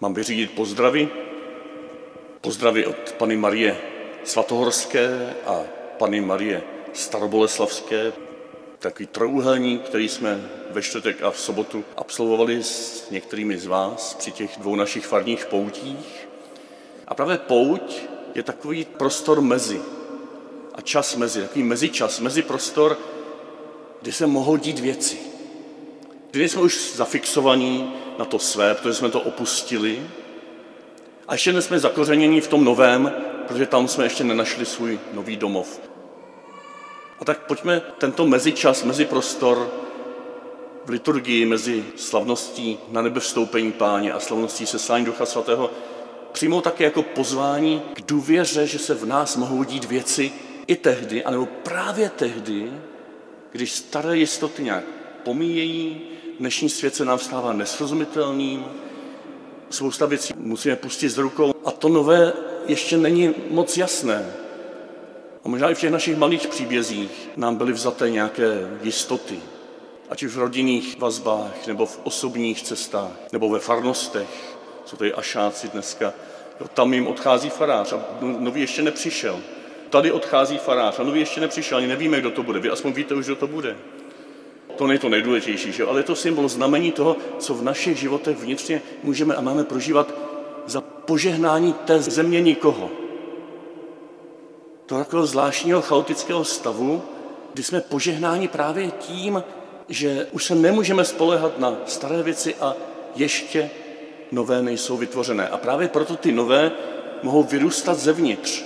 Mám vyřídit pozdravy, pozdravy od Pany Marie Svatohorské a Pany Marie Staroboleslavské, takový trouhelník, který jsme ve čtvrtek a v sobotu absolvovali s některými z vás při těch dvou našich farních poutích. A právě pouť je takový prostor mezi a čas mezi, takový mezičas, mezi prostor, kdy se mohou dít věci. Kdy jsme už zafixovaní na to své, protože jsme to opustili, a ještě nejsme zakořeněni v tom novém, protože tam jsme ještě nenašli svůj nový domov. A tak pojďme tento mezičas, meziprostor v liturgii mezi slavností na nebe vstoupení páně a slavností seslání Ducha Svatého přijmout také jako pozvání k důvěře, že se v nás mohou dít věci i tehdy, anebo právě tehdy, když staré jistoty nějak pomíjejí, dnešní svět se nám stává nesrozumitelným, spousta věcí musíme pustit z rukou a to nové ještě není moc jasné. A možná i v těch našich malých příbězích nám byly vzaté nějaké jistoty, ať už v rodinných vazbách, nebo v osobních cestách, nebo ve farnostech. Jsou tady ašáci dneska. Jo, tam jim odchází farář a nový ještě nepřišel. Tady odchází farář a nový ještě nepřišel, ani nevíme, kdo to bude. Vy aspoň víte už, kdo to bude. To není to nejdůležitější, že? ale je to symbol znamení toho, co v našich životech vnitřně můžeme a máme prožívat za požehnání té země nikoho. To takového zvláštního chaotického stavu, kdy jsme požehnáni právě tím, že už se nemůžeme spolehat na staré věci a ještě nové nejsou vytvořené. A právě proto ty nové mohou vyrůstat zevnitř.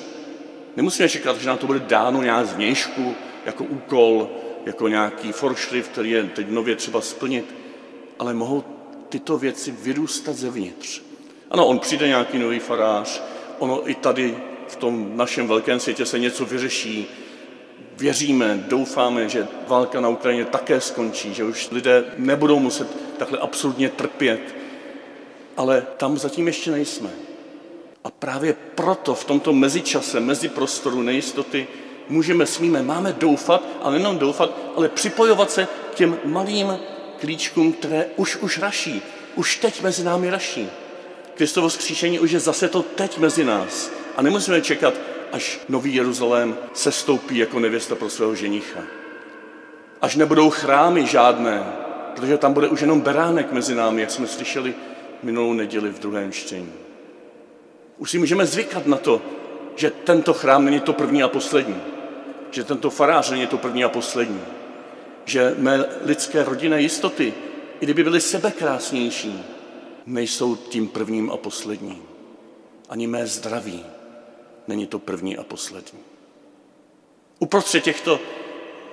Nemusíme čekat, že nám to bude dáno nějak zvnějšku, jako úkol, jako nějaký foršliv, který je teď nově třeba splnit, ale mohou tyto věci vyrůstat zevnitř. Ano, on přijde nějaký nový farář, ono i tady v tom našem velkém světě se něco vyřeší. Věříme, doufáme, že válka na Ukrajině také skončí, že už lidé nebudou muset takhle absolutně trpět, ale tam zatím ještě nejsme. A právě proto v tomto mezičase, mezi prostoru nejistoty, můžeme, smíme, máme doufat, ale nejenom doufat, ale připojovat se k těm malým klíčkům, které už už raší. Už teď mezi námi raší. Kristovo skříšení už je zase to teď mezi nás. A nemusíme čekat, až nový Jeruzalém se stoupí jako nevěsta pro svého ženicha. Až nebudou chrámy žádné, protože tam bude už jenom beránek mezi námi, jak jsme slyšeli minulou neděli v druhém čtení. Už si můžeme zvykat na to, že tento chrám není to první a poslední, že tento farář není to první a poslední, že mé lidské rodinné jistoty, i kdyby byly sebekrásnější, nejsou tím prvním a posledním. Ani mé zdraví není to první a poslední. Uprostřed těchto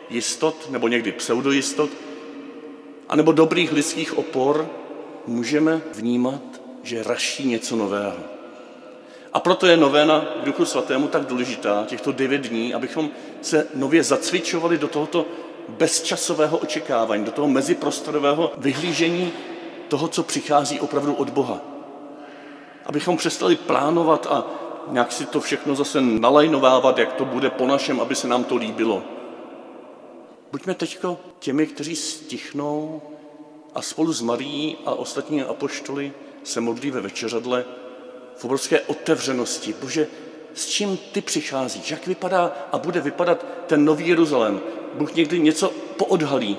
jistot, nebo někdy pseudojistot, anebo dobrých lidských opor, můžeme vnímat, že raší něco nového. A proto je novéna k Duchu Svatému tak důležitá, těchto devět dní, abychom se nově zacvičovali do tohoto bezčasového očekávání, do toho meziprostorového vyhlížení toho, co přichází opravdu od Boha. Abychom přestali plánovat a nějak si to všechno zase nalajnovávat, jak to bude po našem, aby se nám to líbilo. Buďme teď těmi, kteří stichnou a spolu s Marí a ostatními apoštoly se modlí ve večeřadle v obrovské otevřenosti. Bože, s čím ty přicházíš? Jak vypadá a bude vypadat ten nový Jeruzalém? Bůh někdy něco poodhalí.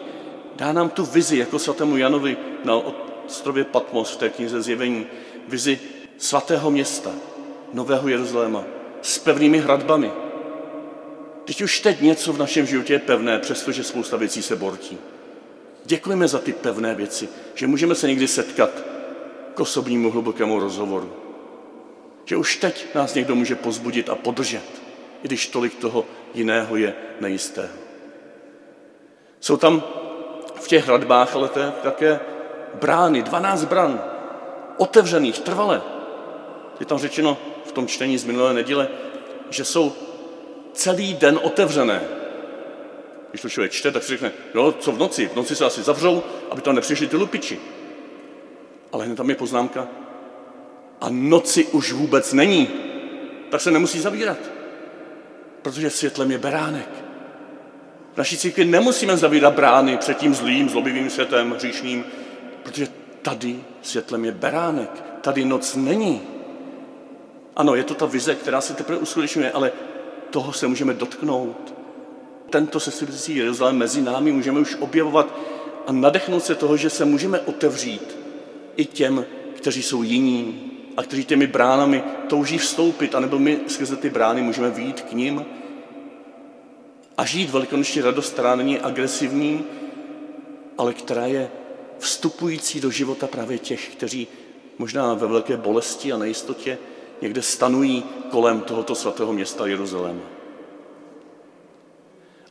Dá nám tu vizi, jako svatému Janovi na ostrově Patmos v té knize Zjevení. Vizi svatého města, nového Jeruzaléma, s pevnými hradbami. Teď už teď něco v našem životě je pevné, přestože spousta věcí se bortí. Děkujeme za ty pevné věci, že můžeme se někdy setkat k osobnímu hlubokému rozhovoru. Že už teď nás někdo může pozbudit a podržet, i když tolik toho jiného je nejistého. Jsou tam v těch hradbách ale také brány, 12 bran, otevřených, trvale. Je tam řečeno v tom čtení z minulé neděle, že jsou celý den otevřené. Když to člověk čte, tak si řekne, no co v noci? V noci se asi zavřou, aby tam nepřišli ty lupiči. Ale hned tam je poznámka, a noci už vůbec není, tak se nemusí zavírat, protože světlem je beránek. V naší církvi nemusíme zavírat brány před tím zlým, zlobivým světem, hříšným, protože tady světlem je beránek, tady noc není. Ano, je to ta vize, která se teprve uskutečňuje, ale toho se můžeme dotknout. Tento sestupující Jeruzalém mezi námi můžeme už objevovat a nadechnout se toho, že se můžeme otevřít i těm, kteří jsou jiní a kteří těmi bránami touží vstoupit, anebo my skrze ty brány můžeme výjít k ním a žít velikonoční radost, která není agresivní, ale která je vstupující do života právě těch, kteří možná ve velké bolesti a nejistotě někde stanují kolem tohoto svatého města Jeruzalém.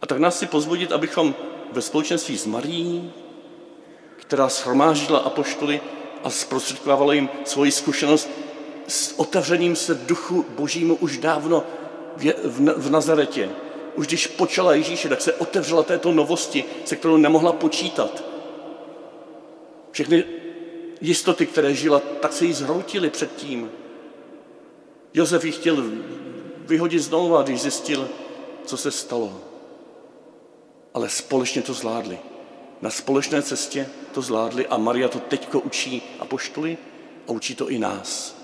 A tak nás si pozvodit, abychom ve společenství s Marí, která shromáždila apoštoly a zprostředkovávala jim svoji zkušenost s otevřením se duchu božímu už dávno v Nazaretě. Už když počala Ježíše, tak se otevřela této novosti, se kterou nemohla počítat. Všechny jistoty, které žila, tak se jí zhroutily předtím. Josef ji chtěl vyhodit znovu, když zjistil, co se stalo. Ale společně to zvládli. Na společné cestě to zvládli a Maria to teďko učí a poštuli a učí to i nás.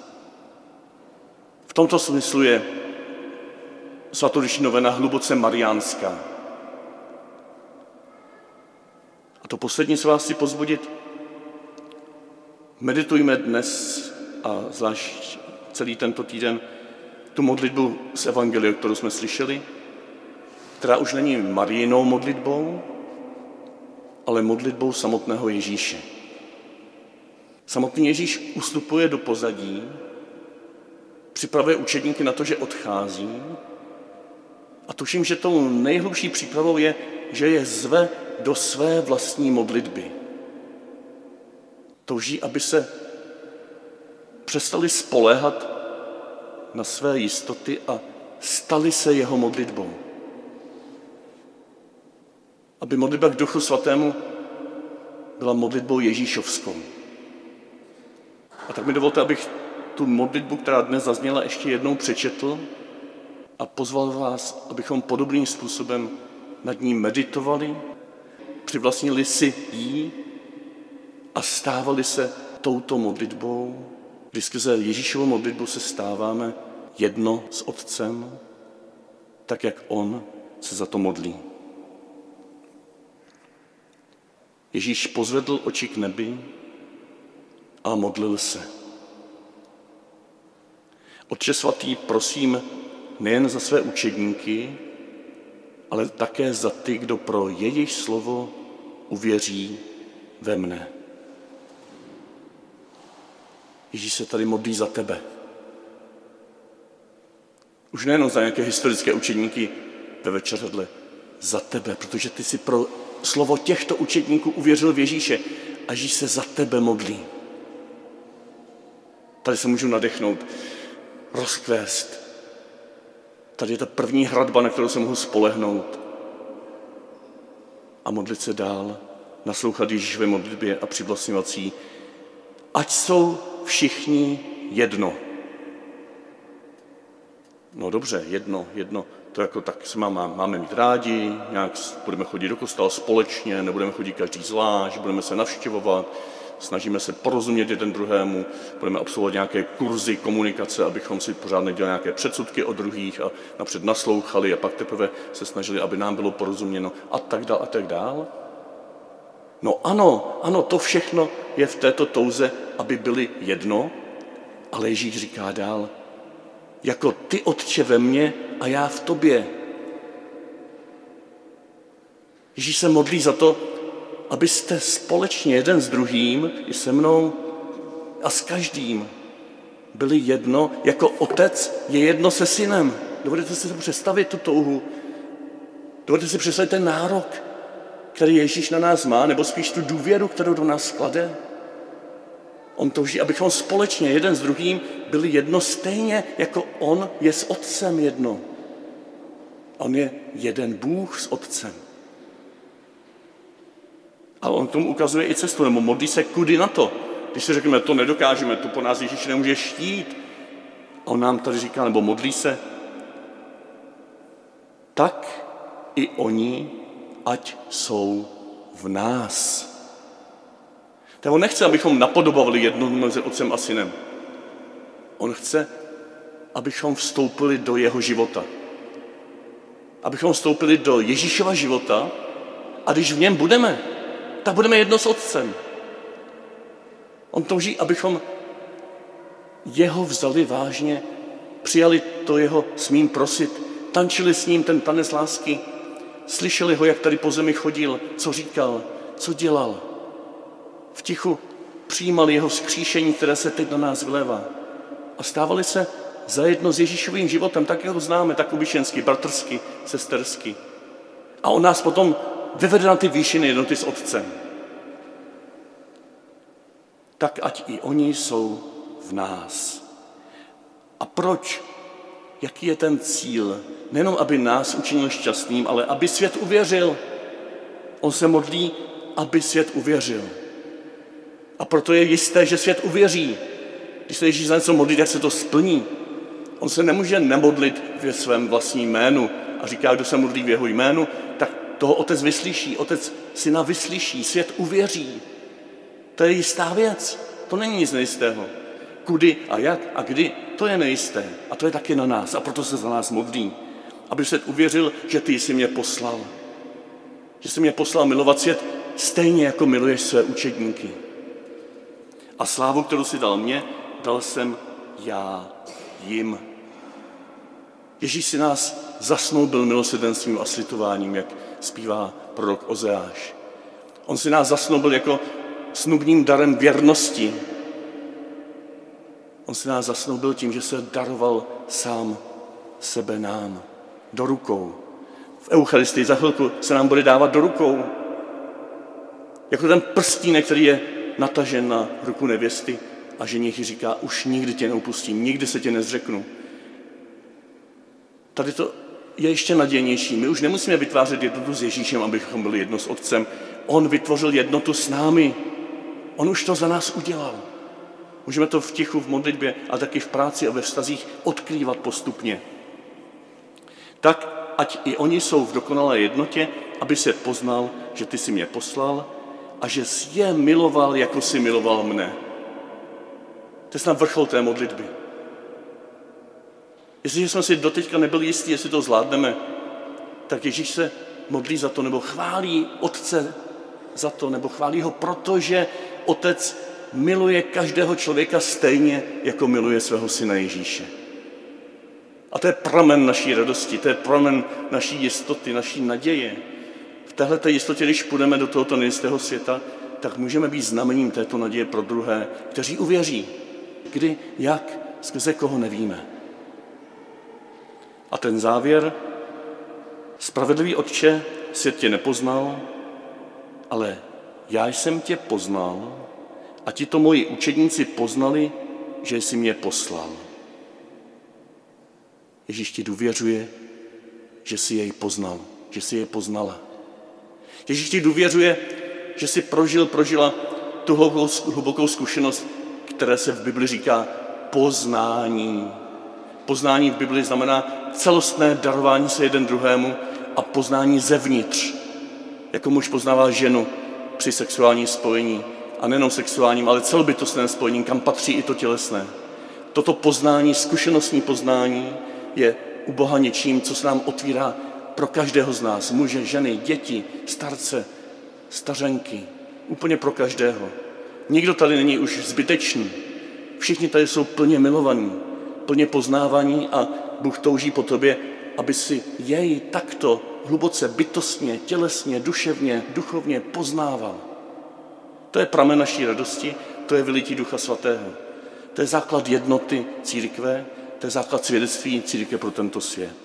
V tomto smyslu je svatoduší novena hluboce mariánská. A to poslední, co vás chci pozbudit, meditujme dnes a zvlášť celý tento týden tu modlitbu z Evangelia, kterou jsme slyšeli, která už není Marijinou modlitbou, ale modlitbou samotného Ježíše. Samotný Ježíš ustupuje do pozadí, připravuje učedníky na to, že odchází a tuším, že tou nejhlubší přípravou je, že je zve do své vlastní modlitby. Touží, aby se přestali spoléhat na své jistoty a stali se jeho modlitbou. Aby modlitba k Duchu Svatému byla modlitbou Ježíšovskou. A tak mi dovolte, abych tu modlitbu, která dnes zazněla, ještě jednou přečetl a pozval vás, abychom podobným způsobem nad ní meditovali, přivlastnili si jí a stávali se touto modlitbou, kdy skrze Ježíšovu modlitbu se stáváme jedno s Otcem, tak jak On se za to modlí. Ježíš pozvedl oči k nebi a modlil se. Otče svatý, prosím nejen za své učedníky, ale také za ty, kdo pro jejich slovo uvěří ve mne. Ježíš se tady modlí za tebe. Už nejenom za nějaké historické učedníky ve večeřadle, za tebe, protože ty si pro slovo těchto učedníků uvěřil v Ježíše a Ježíš se za tebe modlí. Tady se můžu nadechnout, rozkvést. Tady je ta první hradba, na kterou se mohu spolehnout a modlit se dál, naslouchat Ježíšové modlitbě a přivlastňovací. Ať jsou všichni jedno. No dobře, jedno, jedno, to jako tak se má, máme mít rádi, nějak budeme chodit do kostela společně, nebudeme chodit každý zvlášť, budeme se navštěvovat, snažíme se porozumět jeden druhému, budeme absolvovat nějaké kurzy komunikace, abychom si pořád nedělali nějaké předsudky o druhých a napřed naslouchali a pak teprve se snažili, aby nám bylo porozuměno a tak dál a tak dál. No ano, ano, to všechno je v této touze, aby byli jedno, ale Ježíš říká dál, jako ty otče ve mně a já v tobě. Ježíš se modlí za to, abyste společně jeden s druhým i se mnou a s každým byli jedno, jako otec je jedno se synem. Dovedete si představit, tu touhu? Dovedete si představit ten nárok, který Ježíš na nás má, nebo spíš tu důvěru, kterou do nás sklade? On touží, abychom společně jeden s druhým byli jedno stejně, jako on je s otcem jedno. On je jeden Bůh s otcem. A on tomu ukazuje i cestu, nebo modlí se kudy na to. Když si řekneme, to nedokážeme, to po nás Ježíš nemůže štít. A on nám tady říká, nebo modlí se, tak i oni, ať jsou v nás. Tak on nechce, abychom napodobovali jedno mezi otcem a synem. On chce, abychom vstoupili do jeho života. Abychom vstoupili do Ježíšova života a když v něm budeme, tak budeme jedno s Otcem. On touží, abychom jeho vzali vážně, přijali to jeho smím prosit, tančili s ním ten tanec lásky, slyšeli ho, jak tady po zemi chodil, co říkal, co dělal. V tichu přijímali jeho vzkříšení, které se teď na nás vlévá. A stávali se zajedno s Ježíšovým životem, tak jak ho známe, tak obyčenský, bratrsky, sestersky. A on nás potom vyvede na ty výšiny jednoty s Otcem. Tak ať i oni jsou v nás. A proč? Jaký je ten cíl? Nejenom, aby nás učinil šťastným, ale aby svět uvěřil. On se modlí, aby svět uvěřil. A proto je jisté, že svět uvěří. Když se Ježíš za něco modlí, tak se to splní. On se nemůže nemodlit ve svém vlastním jménu a říká, kdo se modlí v jeho jménu, tak toho otec vyslyší, otec syna vyslyší, svět uvěří. To je jistá věc, to není nic nejistého. Kudy a jak a kdy, to je nejisté. A to je taky na nás a proto se za nás modlí. Aby svět uvěřil, že ty jsi mě poslal. Že jsi mě poslal milovat svět stejně, jako miluješ své učedníky. A slávu, kterou si dal mě, dal jsem já jim. Ježíš si nás zasnoubil milosedenstvím a slitováním, jak zpívá prorok Ozeáš. On si nás zasnoubil jako snubním darem věrnosti. On si nás zasnoubil tím, že se daroval sám sebe nám do rukou. V Eucharistii za chvilku se nám bude dávat do rukou. Jako ten prstínek, který je natažen na ruku nevěsty a ženich říká, už nikdy tě neupustím, nikdy se tě nezřeknu. Tady to je ještě nadějnější. My už nemusíme vytvářet jednotu s Ježíšem, abychom byli jedno s Otcem. On vytvořil jednotu s námi. On už to za nás udělal. Můžeme to v tichu, v modlitbě a taky v práci a ve vztazích odkrývat postupně. Tak, ať i oni jsou v dokonalé jednotě, aby se poznal, že ty jsi mě poslal a že jsi je miloval, jako jsi miloval mne. To je snad vrchol té modlitby. Jestliže jsme si doteďka nebyli jistí, jestli to zvládneme, tak Ježíš se modlí za to, nebo chválí Otce za to, nebo chválí ho, protože Otec miluje každého člověka stejně, jako miluje svého syna Ježíše. A to je pramen naší radosti, to je pramen naší jistoty, naší naděje. Téhle jistotě, když půjdeme do tohoto nejistého světa, tak můžeme být znamením této naděje pro druhé, kteří uvěří. Kdy, jak, skrze koho nevíme. A ten závěr, spravedlivý otče, svět tě nepoznal, ale já jsem tě poznal a ti to moji učedníci poznali, že jsi mě poslal. Ježíš ti důvěřuje, že jsi jej poznal, že jsi jej poznala. Ježíš ti důvěřuje, že jsi prožil, prožila tu hlubokou zkušenost, které se v Bibli říká poznání. Poznání v Bibli znamená celostné darování se jeden druhému a poznání zevnitř. Jako muž poznává ženu při sexuálním spojení. A nejenom sexuálním, ale celobytostném spojení, kam patří i to tělesné. Toto poznání, zkušenostní poznání, je u Boha něčím, co se nám otvírá pro každého z nás. Muže, ženy, děti, starce, stařenky. Úplně pro každého. Nikdo tady není už zbytečný. Všichni tady jsou plně milovaní, plně poznávaní a Bůh touží po tobě, aby si jej takto hluboce bytostně, tělesně, duševně, duchovně poznával. To je pramen naší radosti, to je vylití Ducha Svatého. To je základ jednoty církve, to je základ svědectví církve pro tento svět.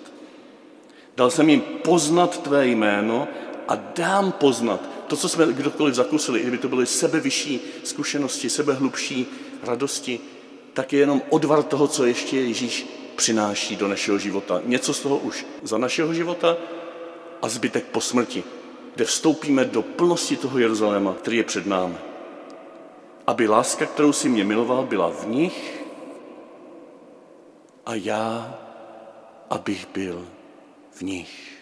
Dal jsem jim poznat tvé jméno a dám poznat to, co jsme kdokoliv zakusili, i kdyby to byly sebevyšší zkušenosti, sebehlubší radosti, tak je jenom odvar toho, co ještě Ježíš přináší do našeho života. Něco z toho už za našeho života a zbytek po smrti, kde vstoupíme do plnosti toho Jeruzaléma, který je před námi. Aby láska, kterou si mě miloval, byla v nich a já, abych byl v nich.